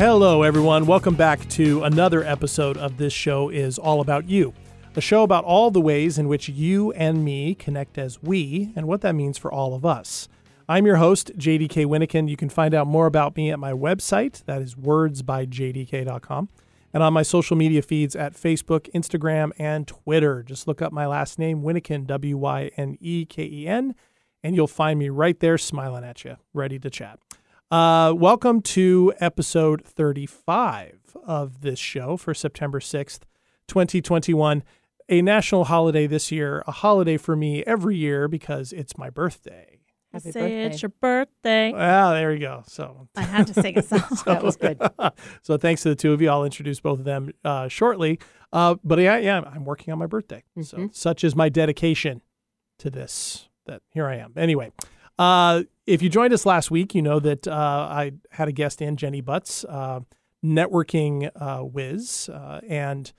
Hello, everyone. Welcome back to another episode of This Show is All About You, a show about all the ways in which you and me connect as we and what that means for all of us. I'm your host, JDK Wyneken. You can find out more about me at my website, that is wordsbyjdk.com, and on my social media feeds at Facebook, Instagram, and Twitter. Just look up my last name, Wyneken, W Y N E K E N, and you'll find me right there smiling at you, ready to chat. Uh, welcome to episode 35 of this show for September 6th, 2021. A national holiday this year, a holiday for me every year because it's my birthday. Happy Say birthday. it's your birthday. Well, there you go. So I had to sing a song. that was good. so thanks to the two of you. I'll introduce both of them uh, shortly. Uh, but yeah, yeah, I'm working on my birthday. So Mhm. such is my dedication to this. That here I am. Anyway, uh, if you joined us last week, you know that uh, I had a guest in, Jenny Butts, uh, networking uh, whiz, uh, and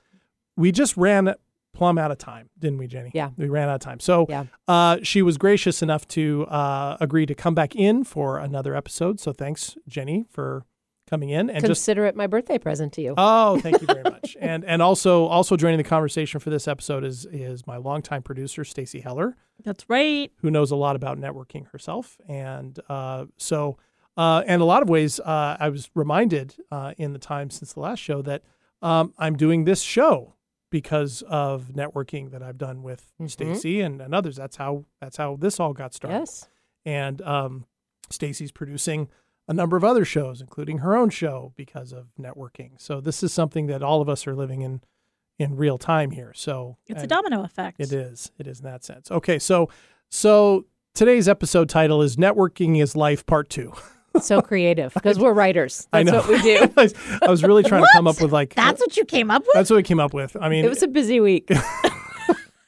we just ran plumb out of time, didn't we, Jenny? Yeah. we ran out of time. So Yeah. uh, she was gracious enough to uh, agree to come back in for another episode. So thanks, Jenny, for coming in and just Consider it my birthday present to you. Oh, thank you very much. and and also also joining the conversation for this episode is is my longtime producer Stacy Heller, That's right. who knows a lot about networking herself. And uh, so, uh, and a lot of ways, uh, I was reminded uh, in the time since the last show that um, I'm doing this show because of networking that I've done with Mhm. Stacy and, and others. That's how that's how this all got started yes. and um, Stacy's producing a number of other shows, including her own show, because of networking. So this is something that all of us are living in in real time here. So It's a domino effect. It is. It is in that sense. Okay, so so today's episode title is "Networking is Life" Part Two. So creative because we're writers. I know. what we do. I was really trying to come up with like That's what you came up with? that's what we came up with. I mean, It was a busy week.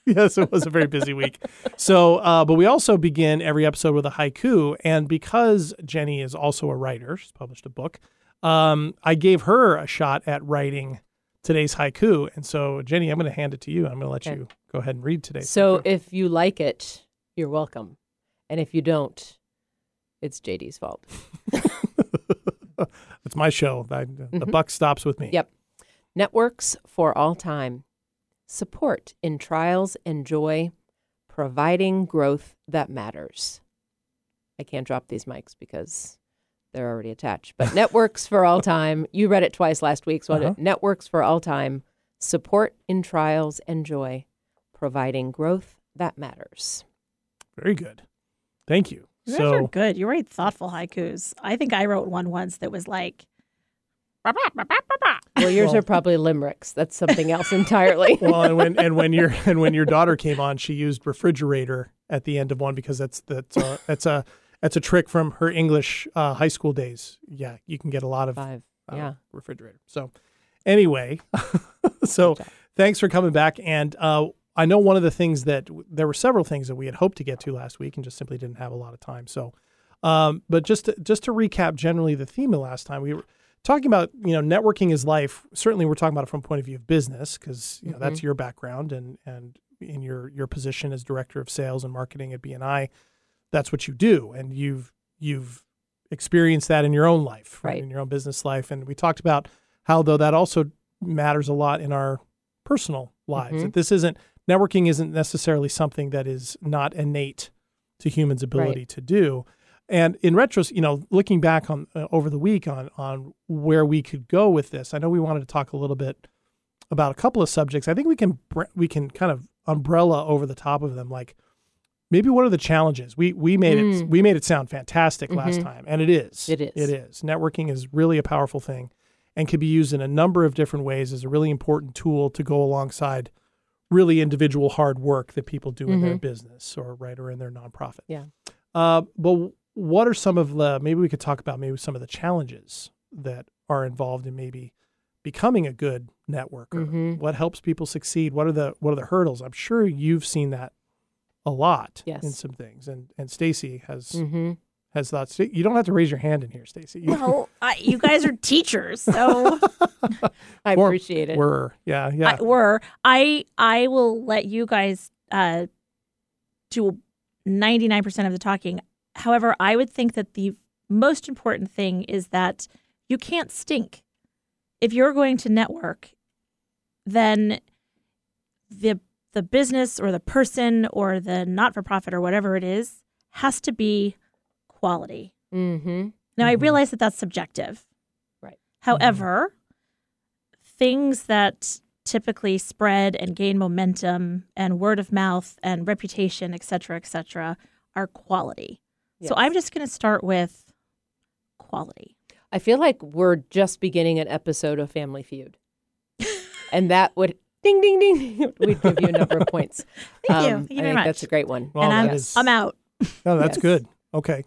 yes, it was a very busy week. So, uh, but we also begin every episode with a haiku. And because Jenny is also a writer, she's published a book, um, I gave her a shot at writing today's haiku. And so, Jenny, I'm going to hand it to you. I'm going to let Okay. you go ahead and read today's So haiku. if you like it, you're welcome. And if you don't, it's JD's fault. it's my show. I, The Mhm. buck stops with me. Yep. Networks for all time. Support in trials and joy, providing growth that matters. I can't drop these mics because they're already attached. But networks for all time. You read it twice last week. So I'll do it. Uh-huh. networks for all time. Support in trials and joy, providing growth that matters. Very good. Thank you. You guys are So, good. You write thoughtful haikus. I think I wrote one once that was like, Well, yours Well- are probably limericks. That's something else entirely. well, and when and when your and when your daughter came on, she used refrigerator at the end of one because that's that's a, that's a that's a trick from her English uh, high school days. Yeah, you can get a lot of Five. uh, Yeah. refrigerator. So anyway, so thanks for coming back. And uh, I know one of the things that there were several things that we had hoped to get to last week and just simply didn't have a lot of time. So, um, but just to, just to recap, generally the theme of last time we were talking about you know networking is life. Certainly, we're talking about it from a point of view of business because you know that's your background and and in your your position as director of sales and marketing at BNI, that's what you do, and you've you've experienced that in your own life, Right. In your own business life, and we talked about how though that also matters a lot in our personal lives. Mhm. That this isn't networking isn't necessarily something that is not innate to humans' ability to do. And in retro, you know, looking back on uh, over the week on on where we could go with this, I know we wanted to talk a little bit about a couple of subjects. I think we can we can kind of umbrella over the top of them, like maybe what are the challenges? We we made it Mm. we made it sound fantastic last Mhm. time, and it is. It is. It is. Networking is really a powerful thing, and can be used in a number of different ways as a really important tool to go alongside really individual hard work that people do in their Mhm. business or right or in their nonprofit. Yeah. Uh, but what are some of the maybe we could talk about maybe some of the challenges that are involved in maybe becoming a good networker? Mhm. What helps people succeed? What are the what are the hurdles? I'm sure you've seen that a lot in some things, and and Stacy has Mm-hmm. has thoughts. You don't have to raise your hand in here, Stacy. You- well, I, you guys are teachers, so I Or- appreciate it. Were yeah yeah. I, were I I will let you guys uh, do ninety nine percent of the talking. However, I would think that the most important thing is that you can't stink. If you're going to network, then the the business or the person or the not for profit or whatever it is has to be quality. Mm-hmm. Now, I Mhm. realize that that's subjective. Right. However, things that typically spread and gain momentum and word of mouth and reputation, et cetera, et cetera, are quality. So I'm just going to start with quality. I feel like we're just beginning an episode of Family Feud, and that would ding ding ding. We'd give you a number of points. Thank you. Um, Thank you I very think much. that's a great one. Well, and I'm, that is- I'm out. No, that's Yes. good. Okay.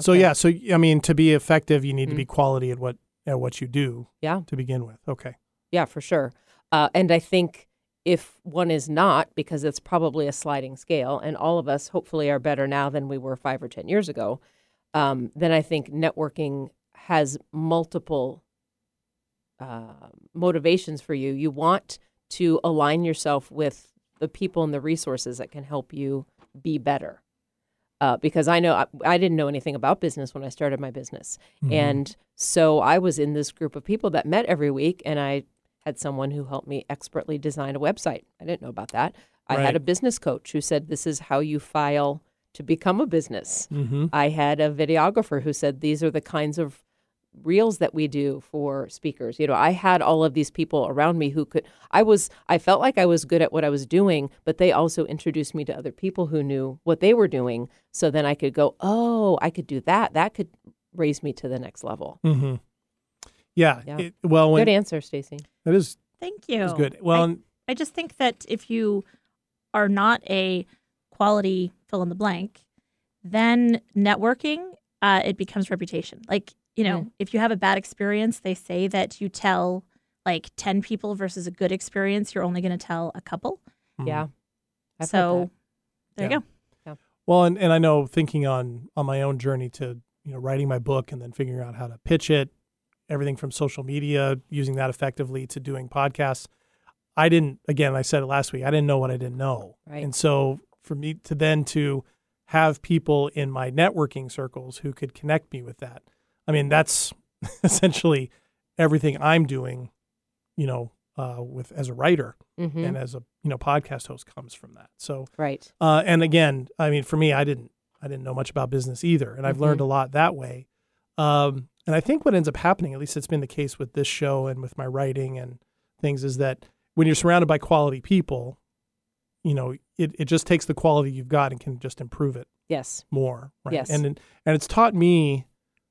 So Okay. yeah, so I mean, to be effective, you need to Mm. be quality at what at what you do Yeah, to begin with. Okay. yeah, for sure. Uh, and I think if one is not, because it's probably a sliding scale, and all of us hopefully are better now than we were five or ten years ago, um, then I think networking has multiple uh, motivations for you. You want to align yourself with the people and the resources that can help you be better. Uh, because I know I, I didn't know anything about business when I started my business. Mhm. And so I was in this group of people that met every week, and I had someone who helped me expertly design a website. I didn't know about that. I Right. had a business coach who said, This is how you file to become a business. Mhm. I had a videographer who said, These are the kinds of reels that we do for speakers. You know, I had all of these people around me who could, I was, I felt like I was good at what I was doing, but they also introduced me to other people who knew what they were doing. So then I could go, Oh, I could do that. That could raise me to the next level. Mm-hmm. Yeah. Yeah. It, well, when Good answer, Stacy. That is Thank you. is good. Well, I- and- I just think that if you are not a quality fill in the blank, then networking uh, it becomes reputation. Like you know, Mm. if you have a bad experience, they say that you tell like ten people versus a good experience, you're only going to tell a couple. mhm. Yeah. I've so there Yeah. you go. Well, and, and I know thinking on on my own journey to you know writing my book and then figuring out how to pitch it, everything from social media, using that effectively to doing podcasts. I didn't. Again, I said it last week. I didn't know what I didn't know, Right. and so for me to then to have people in my networking circles who could connect me with that. I mean, that's essentially everything I'm doing. You know, uh, with as a writer. Mhm. and as a you know podcast host comes from that. So Right. uh, and again, I mean, for me, I didn't, I didn't know much about business either, and I've learned Mm-hmm. a lot that way. Um, and I think what ends up happening, at least it's been the case with this show and with my writing and things, is that when you're surrounded by quality people, you know, it, it just takes the quality you've got and can just improve it Yes. more, right? Yes. And and it's taught me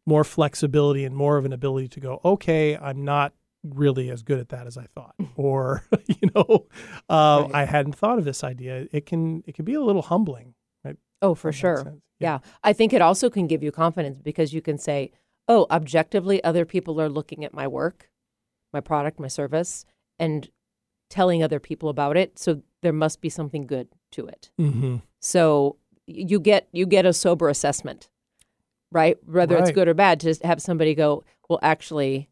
more flexibility and more of an ability to go, okay, I'm not really as good at that as I thought, or you know, uh, Right. I hadn't thought of this idea. It can it can be a little humbling, right? Oh, for sure. sense. Yeah. I think it also can give you confidence because you can say, oh, objectively, other people are looking at my work, my product, my service, and telling other people about it. So there must be something good to it. Mm-hmm. So you get you get a sober assessment, right? Whether it's good or bad, to have somebody go, well, actually,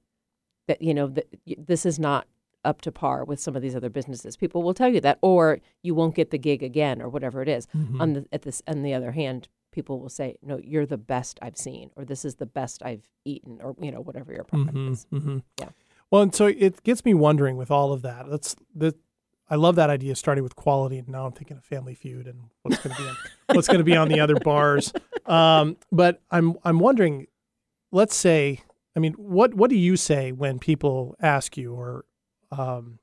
that you know, that this is not up to par with some of these other businesses. People will tell you that, or you won't get the gig again, or whatever it is. Mm-hmm. On the at this on the other hand, people will say, no, you're the best I've seen, or this is the best I've eaten, or you know, whatever your product Mm-hmm. is. Mm-hmm. Yeah. Well, and so it gets me wondering with all of that. That's the I love that idea starting with quality, and now I'm thinking of Family Feud and what's going to be on, what's going to be on the other bars. Um, but I'm I'm wondering, let's say, I mean, what what do you say when people ask you or um,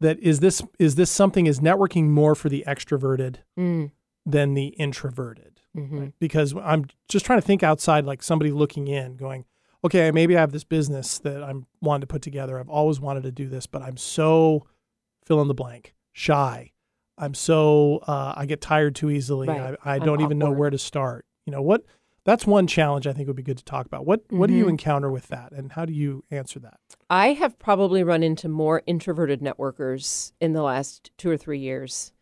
that is this is this something is networking more for the extroverted Mm, than the introverted? Mhm. right? Because I'm just trying to think outside, like somebody looking in, going, okay, maybe I have this business that I'm wanting to put together. I've always wanted to do this, but I'm so fill in the blank, shy. I'm so uh, I get tired too easily. Right. I, I don't even know where to start. You know what? That's one challenge I think would be good to talk about. What what do you Mhm. encounter with that, and how do you answer that? I have probably run into more introverted networkers in the last two or three years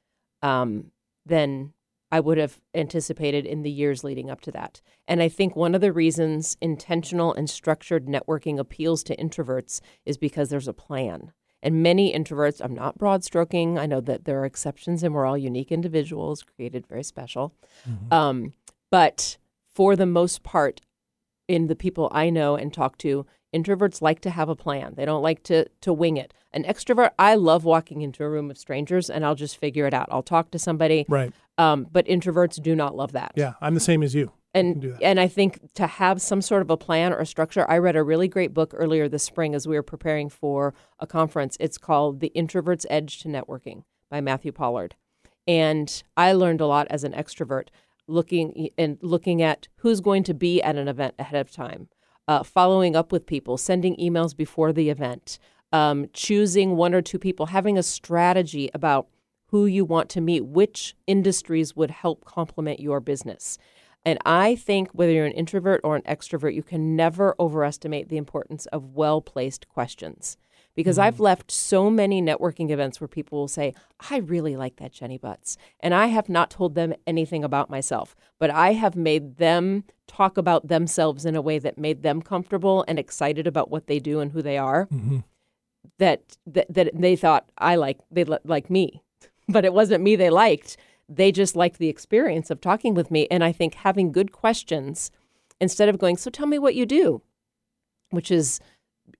um, than I would have anticipated in the years leading up to that. And I think one of the reasons intentional and structured networking appeals to introverts is because there's a plan. And many introverts, I'm not broad stroking, I know that there are exceptions and we're all unique individuals created very special. Um, but for the most part, in the people I know and talk to, introverts like to have a plan. They don't like to to wing it. An extrovert, I love walking into a room of strangers and I'll just figure it out. I'll talk to somebody. Right. Um, but introverts do not love that. Yeah, I'm the same as you. And and I think to have some sort of a plan or a structure. I read a really great book earlier this spring as we were preparing for a conference. It's called The Introvert's Edge to Networking by Matthew Pollard. And I learned a lot as an extrovert looking and looking at who's going to be at an event ahead of time, uh, following up with people, sending emails before the event, um, choosing one or two people, having a strategy about who you want to meet, which industries would help complement your business. And I think whether you're an introvert or an extrovert, you can never overestimate the importance of well placed questions. Because I've mm-hmm. left so many networking events where people will say, I really like that Jenny Butts. And I have not told them anything about myself, but I have made them talk about themselves in a way that made them comfortable and excited about what they do and who they are. Mm-hmm. That, that that they thought I like they li- like me, but it wasn't me they liked. They just liked the experience of talking with me. And I think having good questions instead of going, so tell me what you do, which is,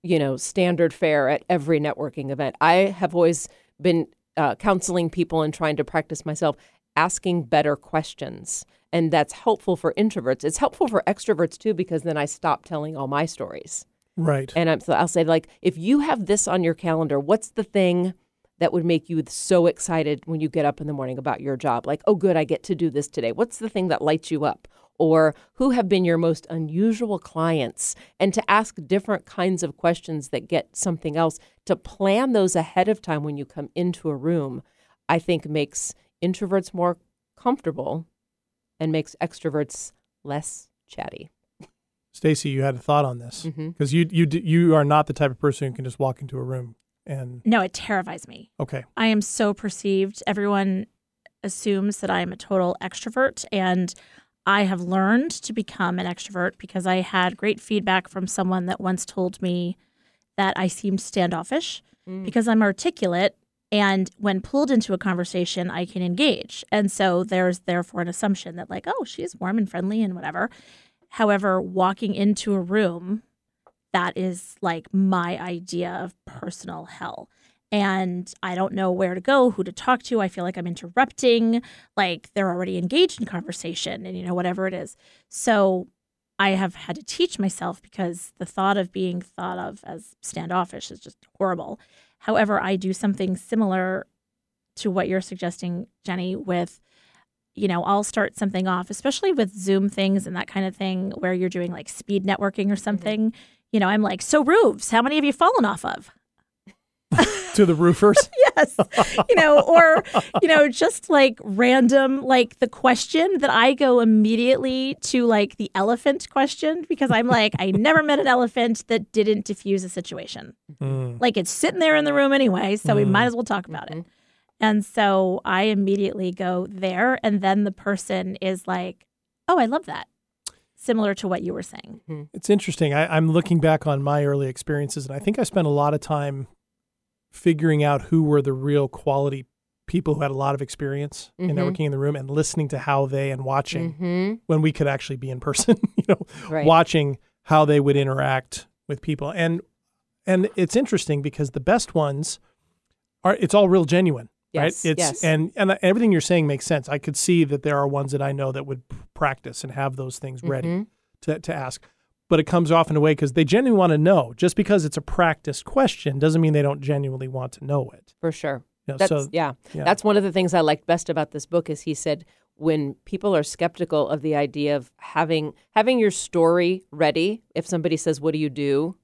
you know, standard fare at every networking event. I have always been uh, counseling people and trying to practice myself asking better questions. And that's helpful for introverts. It's helpful for extroverts too, because then I stop telling all my stories. Right. And I'm, so I'll say, like, if you have this on your calendar, what's the thing that would make you so excited when you get up in the morning about your job? Like, oh, good, I get to do this today. What's the thing that lights you up? Or who have been your most unusual clients? And to ask different kinds of questions that get something else, to plan those ahead of time when you come into a room, I think makes introverts more comfortable and makes extroverts less chatty. Stacy, you had a thought on this mm-hmm. because you you you are not the type of person who can just walk into a room and No, it terrifies me. okay. I am so perceived. Everyone assumes that I am a total extrovert, and I have learned to become an extrovert because I had great feedback from someone that once told me that I seemed standoffish mm. because I'm articulate. And when pulled into a conversation, I can engage. And so there's therefore an assumption that, like, oh, she's warm and friendly and whatever. However, walking into a room, that is like my idea of personal hell and I don't know where to go, who to talk to. I feel like I'm interrupting, like they're already engaged in conversation and, you know, whatever it is. So I have had to teach myself because the thought of being thought of as standoffish is just horrible. However, I do something similar to what you're suggesting, Jenny, with you know, I'll start something off, especially with Zoom things and that kind of thing, where you're doing like speed networking or mm-hmm. something. You know, I'm like, so roofs, how many have you fallen off of? To the roofers. yes you know or you know just like random like the question that i go immediately to like the elephant question because i'm like i never met an elephant that didn't diffuse a situation Mm. like it's sitting there in the room anyway so we might as well talk about it and so i immediately go there and then the person is like oh i love that similar to what you were saying It's interesting. I, I'm looking back on my early experiences, and I think I spent a lot of time figuring out who were the real quality people who had a lot of experience in Mhm. networking in the room and listening to how they and watching Mm-hmm. when we could actually be in person, you know, Right. watching how they would interact with people. And and it's interesting because the best ones are it's all real genuine. Yes, right? It's yes. and and everything you're saying makes sense. I could see that there are ones that I know that would practice and have those things ready Mhm. to, to ask. But it comes off in a way because they genuinely want to know. Just because it's a practice question doesn't mean they don't genuinely want to know it. For sure. You know, That's so yeah. yeah. That's one of the things I liked best about this book is he said when people are skeptical of the idea of having having your story ready, if somebody says, "What do you do?"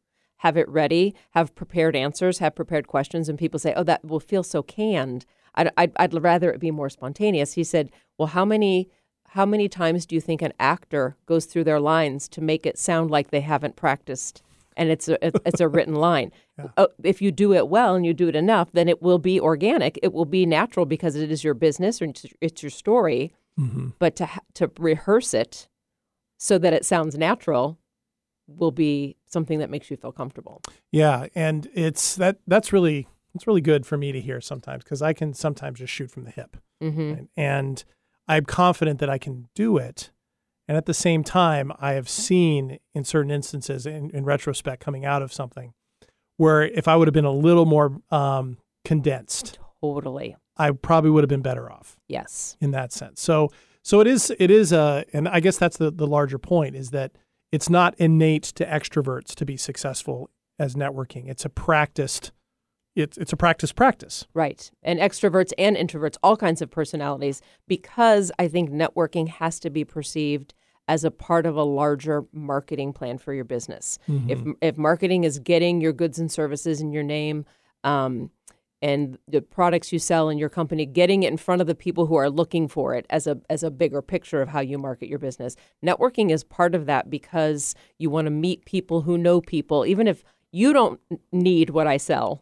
have it ready, have prepared answers, have prepared questions, and people say, "Oh, that will feel so canned." I'd, I'd, I'd rather it be more spontaneous. He said, "Well, how many how many times do you think an actor goes through their lines to make it sound like they haven't practiced?" And it's a it's- it's a written line. Uh, if you do it well and you do it enough, then it will be organic. It will be natural because it is your business or it's, your story. Mhm. But to to rehearse it so that it sounds natural will be something that makes you feel comfortable. Yeah, and it's that that's really it's really good for me to hear sometimes because I can sometimes just shoot from the hip, Mm-hmm. right? and I'm confident that I can do it. And at the same time, I have seen in certain instances, in, in retrospect, coming out of something, where if I would have been a little more um, condensed, Totally. I probably would have been better off Yes. in that sense. So, so it is, it is a, and I guess that's the the larger point is that it's not innate to extroverts to be successful as networking. It's a practiced, it's it's a practice practice. Right. And extroverts and introverts, all kinds of personalities, because I think networking has to be perceived as a part of a larger marketing plan for your business. If, if marketing is getting your goods and services and your name, um, and the products you sell in your company, getting it in front of the people who are looking for it as a as a bigger picture of how you market your business. Networking is part of that because you want to meet people who know people, even if you don't need what I sell.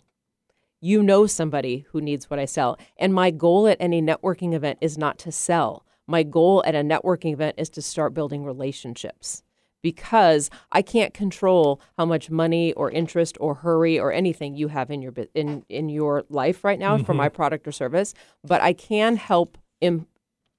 You know somebody who needs what I sell. And my goal at any networking event is not to sell. My goal at a networking event is to start building relationships because I can't control how much money or interest or hurry or anything you have in your in in your life right now for my mm-hmm. product or service, but I can help Im-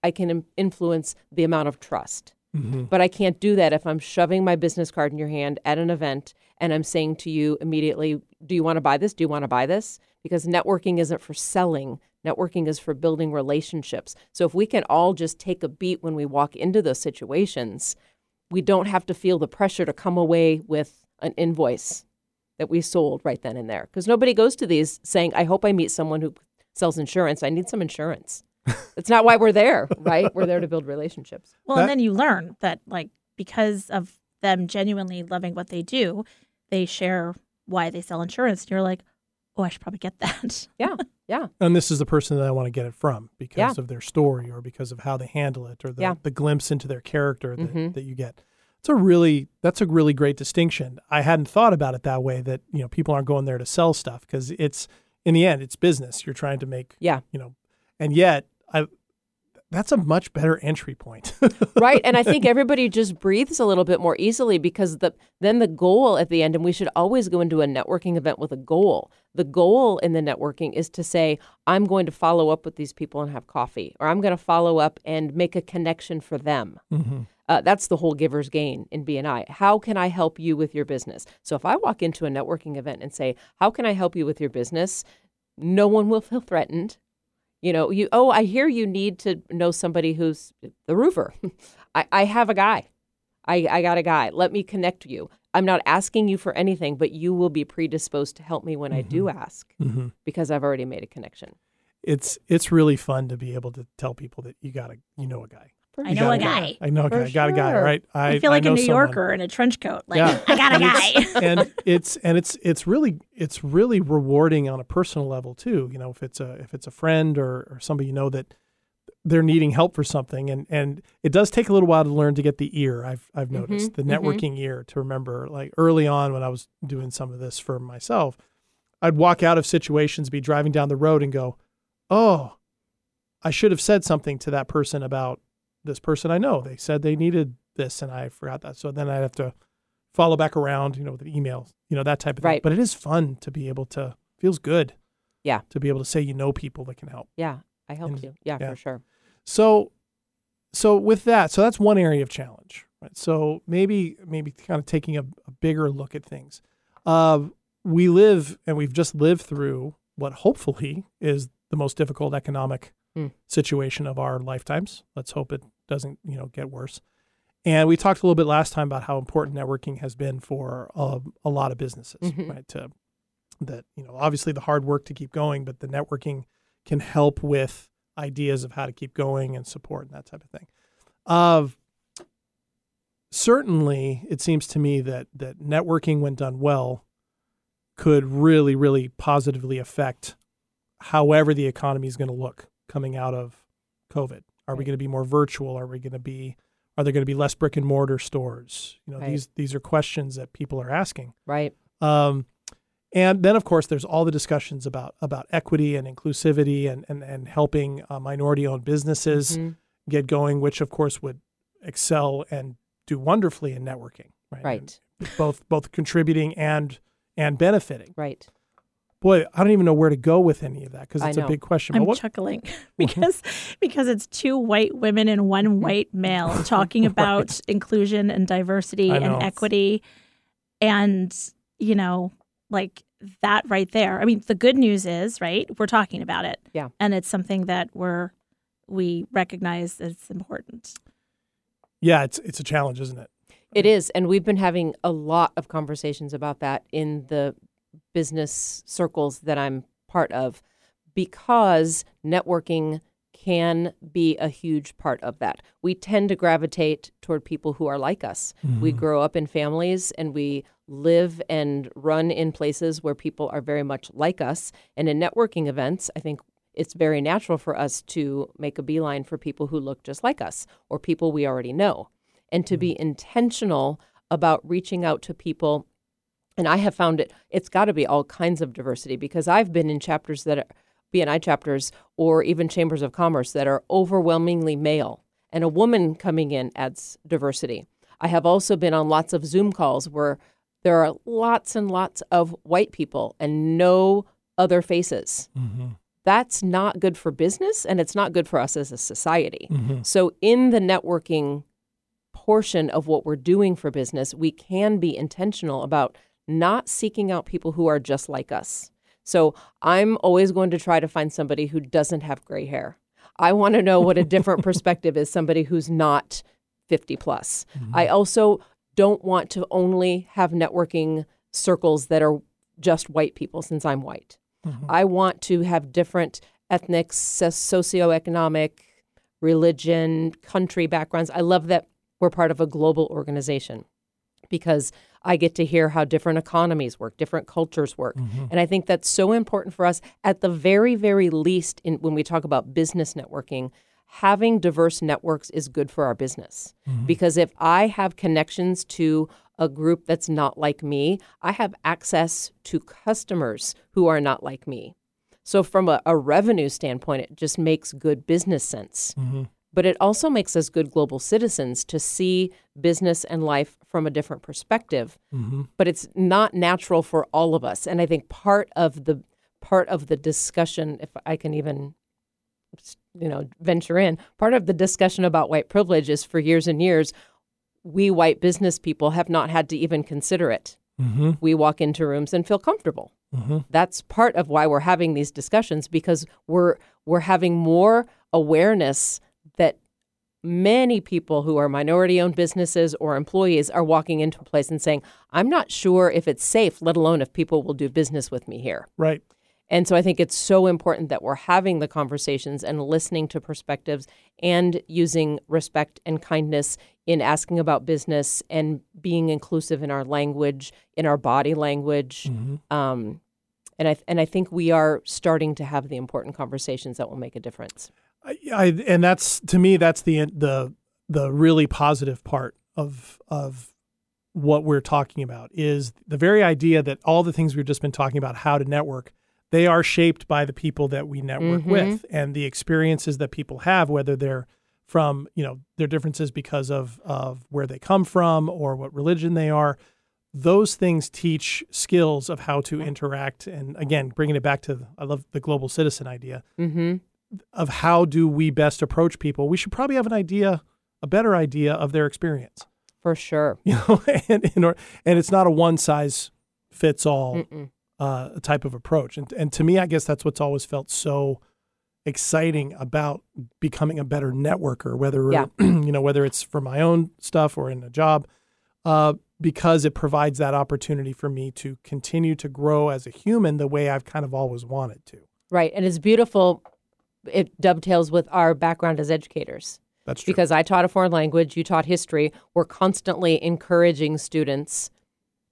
I can im- influence the amount of trust. Mm-hmm. But I can't do that if I'm shoving my business card in your hand at an event and I'm saying to you immediately, Do you want to buy this? Do you want to buy this? Because networking isn't for selling, networking is for building relationships. So if we can all just take a beat when we walk into those situations, we don't have to feel the pressure to come away with an invoice that we sold right then and there. Because nobody goes to these saying, I hope I meet someone who sells insurance. I need some insurance. That's not why we're there, right? We're there to build relationships. Well, That- and then you learn that, like, because of them genuinely loving what they do, they share why they sell insurance. And you're like, oh, I should probably get that. Yeah, yeah. And this is the person that I want to get it from because Yeah. of their story or because of how they handle it or the, Yeah. the glimpse into their character that, Mhm. that you get. It's a really that's a really great distinction. I hadn't thought about it that way that, you know, people aren't going there to sell stuff because it's in the end it's business. You're trying to make, Yeah. you know, and yet I that's a much better entry point. right and i think everybody just breathes a little bit more easily because the then the goal at the end and we should always go into a networking event with a goal. The goal in the networking is to say i'm going to follow up with these people and have coffee or i'm going to follow up and make a connection for them. Uh, that's the whole giver's gain in bni how can i help you with your business? So if i walk into a networking event and say how can i help you with your business? No one will feel threatened you know, you oh, I hear you need to know somebody who's the roofer. I, I have a guy. I, I got a guy. Let me connect you. I'm not asking you for anything, but you will be predisposed to help me when I do ask Mhm. because I've already made a connection. It's it's really fun to be able to tell people that you got a you know a guy. I know a guy. I know a guy. Got a guy, right? I, I feel like a New someone. Yorker in a trench coat. Like, Yeah. I got a guy. and it's and it's it's really it's really rewarding on a personal level too. You know, if it's a if it's a friend or, or somebody you know that they're needing help for something, and and it does take a little while to learn to get the ear. I've I've noticed the mhm. networking ear to remember. Like early on when I was doing some of this for myself, I'd walk out of situations, be driving down the road, and go, "Oh, I should have said something to that person about this person I know. They said they needed this, and I forgot that. So then I'd have to follow back around, you know, with an email, you know, that type of thing. But it is fun to be able to feels good. Yeah. To be able to say you know people that can help. Yeah, I helped And- you. Yeah, yeah. for sure. So so with that, so that's one area of challenge. Right. So maybe maybe kind of taking a, a bigger look at things. Uh, we live and we've just lived through what hopefully is the most difficult economic Hmm. situation of our lifetimes. Let's hope it doesn't, you know, get worse. And we talked a little bit last time about how important networking has been for a, a lot of businesses, Mhm. right? To that, you know, obviously the hard work to keep going, but the networking can help with ideas of how to keep going and support and that type of thing. Of certainly, it seems to me that that networking, when done well, could really, really positively affect however the economy is going to look coming out of COVID. Are we going to be more virtual? Are we going to be are there going to be less brick and mortar stores? You know, Right. these these are questions that people are asking. Right. Um, and then, of course, there's all the discussions about about equity and inclusivity and and, and helping uh, minority-owned businesses Mhm. get going, which of course would excel and do wonderfully in networking, right? Right. And both both contributing and and benefiting. Right. Boy, I don't even know where to go with any of that because it's a big question. I'm what, chuckling because because it's two white women and one white male talking about inclusion and diversity and equity, and you know, like that right there. I mean, the good news is, right? We're talking about it, Yeah. and it's something that we're we recognize as important. yeah, it's it's a challenge, isn't it? It is. And we've been having a lot of conversations about that in the business circles that I'm part of because networking can be a huge part of that. We tend to gravitate toward people who are like us. We mm-hmm. grow up in families and we live and run in places where people are very much like us. And in networking events, I think it's very natural for us to make a beeline for people who look just like us or people we already know and to be mm-hmm. intentional about reaching out to people and I have found it it's got to be all kinds of diversity because I've been in chapters that are BNI chapters or even chambers of commerce that are overwhelmingly male and a woman coming in adds diversity. I have also been on lots of Zoom calls where there are lots and lots of white people and no other faces. Mm-hmm. That's not good for business and it's not good for us as a society. Mm-hmm. So, in the networking portion of what we're doing for business, we can be intentional about not seeking out people who are just like us. So, I'm always going to try to find somebody who doesn't have gray hair. I want to know what a different perspective is somebody who's not 50 plus. Mm-hmm. I also don't want to only have networking circles that are just white people since I'm white. Mm-hmm. I want to have different ethnic, so- socioeconomic, religion, country backgrounds. I love that we're part of a global organization because I get to hear how different economies work, different cultures work. Mm-hmm. And I think that's so important for us at the very very least in when we talk about business networking, having diverse networks is good for our business. Mm-hmm. Because if I have connections to a group that's not like me, I have access to customers who are not like me. So, from a, a revenue standpoint, it just makes good business sense. Mm-hmm. But it also makes us good global citizens to see business and life from a different perspective. Mm-hmm. But it's not natural for all of us. And I think part of the part of the discussion, if I can even you know venture in, part of the discussion about white privilege is for years and years, we white business people have not had to even consider it. Mm-hmm. We walk into rooms and feel comfortable. Mm-hmm. That's part of why we're having these discussions because we're we're having more awareness many people who are minority owned businesses or employees are walking into a place and saying, I'm not sure if it's safe, let alone if people will do business with me here. Right. And so I think it's so important that we're having the conversations and listening to perspectives and using respect and kindness in asking about business and being inclusive in our language, in our body language. Um, and I and I think we are starting to have the important conversations that will make a difference. I, I and that's to me that's the the the really positive part of of what we're talking about is the very idea that all the things we've just been talking about how to network they are shaped by the people that we network with and the experiences that people have whether they're from you know their differences because of of where they come from or what religion they are. Those things teach skills of how to interact and again bringing it back to i love the global citizen idea. Mm-hmm. Of how do we best approach people we should probably have an idea a better idea of their experience For sure. you know and in or, and it's not a one size fits all uh, type of approach and and to me i guess that's what's always felt so exciting about becoming a better networker whether Yeah. you know whether it's for my own stuff or in a job uh, because it provides that opportunity for me to continue to grow as a human the way I've kind of always wanted to. Right. And it's beautiful. It dovetails with our background as educators. That's true. because I taught a foreign language, you taught history. We're constantly encouraging students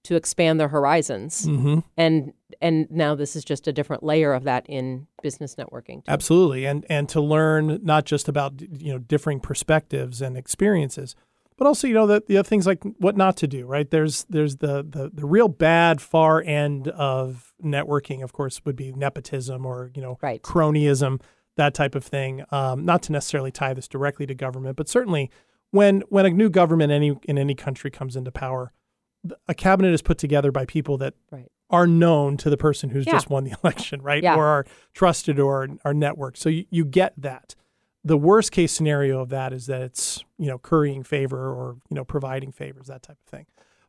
to expand their horizons, hmm and and now this is just a different layer of that in business networking. too. Absolutely, and and to learn not just about you know differing perspectives and experiences, but also you know the, the other things like what not to do. Right there's there's the the the real bad far end of networking. Of course, would be nepotism or you know Right. cronyism, that type of thing. Um, not to necessarily tie this directly to government, but certainly when when a new government any in any country comes into power, a cabinet is put together by people that Right. are known to the person who's Yeah. just won the election, right? Yeah. Or are trusted or are networked. So you, you get that. The worst case scenario of that is that it's, you know, currying favor or, you know, providing favors, that type of thing.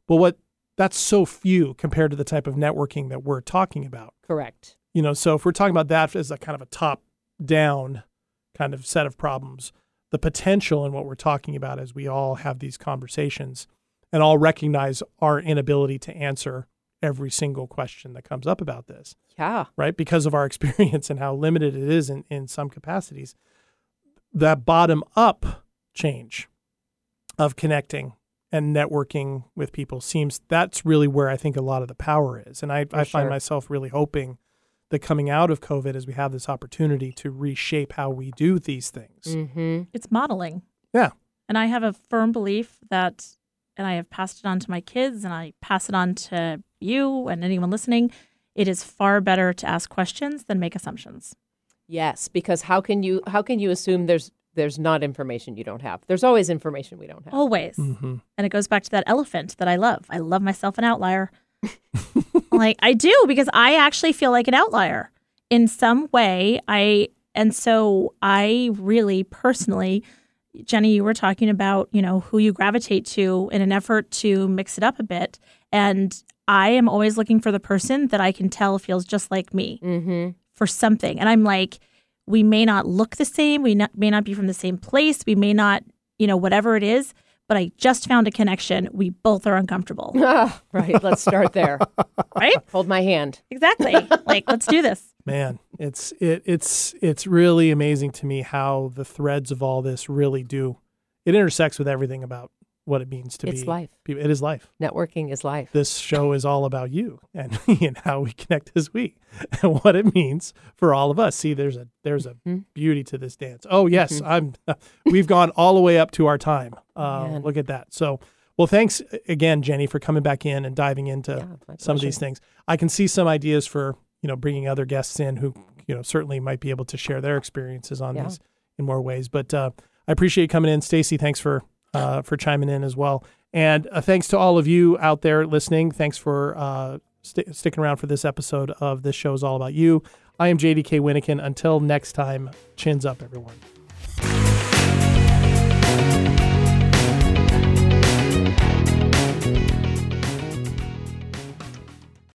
But what that's so few compared to the type of networking that we're talking about. Correct. You know, so if we're talking about that as a kind of a top down kind of set of problems, the potential in what we're talking about as we all have these conversations and all recognize our inability to answer every single question that comes up about this, Yeah. right? Because of our experience and how limited it is in, in some capacities. That bottom up change of connecting and networking with people seems that's really where I think a lot of the power is. And I, I find sure. myself really hoping that coming out of COVID as we have this opportunity to reshape how we do these things. Mm-hmm. It's modeling. Yeah. And I have a firm belief that, and I have passed it on to my kids and I pass it on to you and anyone listening. It is far better to ask questions than make assumptions. Yes, because how can you how can you assume there's there's not information you don't have? There's always information we don't have. Always. Mm-hmm. And it goes back to that elephant that I love. I love myself an outlier. Like I do because I actually feel like an outlier in some way. I and so I really personally Jenny, you were talking about, you know, who you gravitate to in an effort to mix it up a bit. And I am always looking for the person that I can tell feels just like me Mm-hmm. for something. And I'm like, we may not look the same. We not, may not be from the same place. We may not, you know, whatever it is. But I just found a connection. We both are uncomfortable. right. Let's start there. right? Hold my hand. Exactly. like, let's do this. Man, it's it it's it's really amazing to me how the threads of all this really do it intersects with everything about what it means to It's be life. It is life. Networking is life. This show is all about you and me and how we connect as we and what it means for all of us. See, there's a there's a Mhm. beauty to this dance. Oh yes, Mm-hmm. I'm. We've gone all the way up to our time. Uh, look at that. So, well, thanks again, Jenny, for coming back in and diving into Yeah, some of these things. I can see some ideas for you know bringing other guests in who you know certainly might be able to share their experiences on Yeah. these in more ways. But uh, I appreciate you coming in, Stacy. Thanks for uh, for chiming in as well, and uh, thanks to all of you out there listening. Thanks for uh, st- sticking around for this episode of this show is all about you. I am JDK Wyneken. Until next time, chins up, everyone.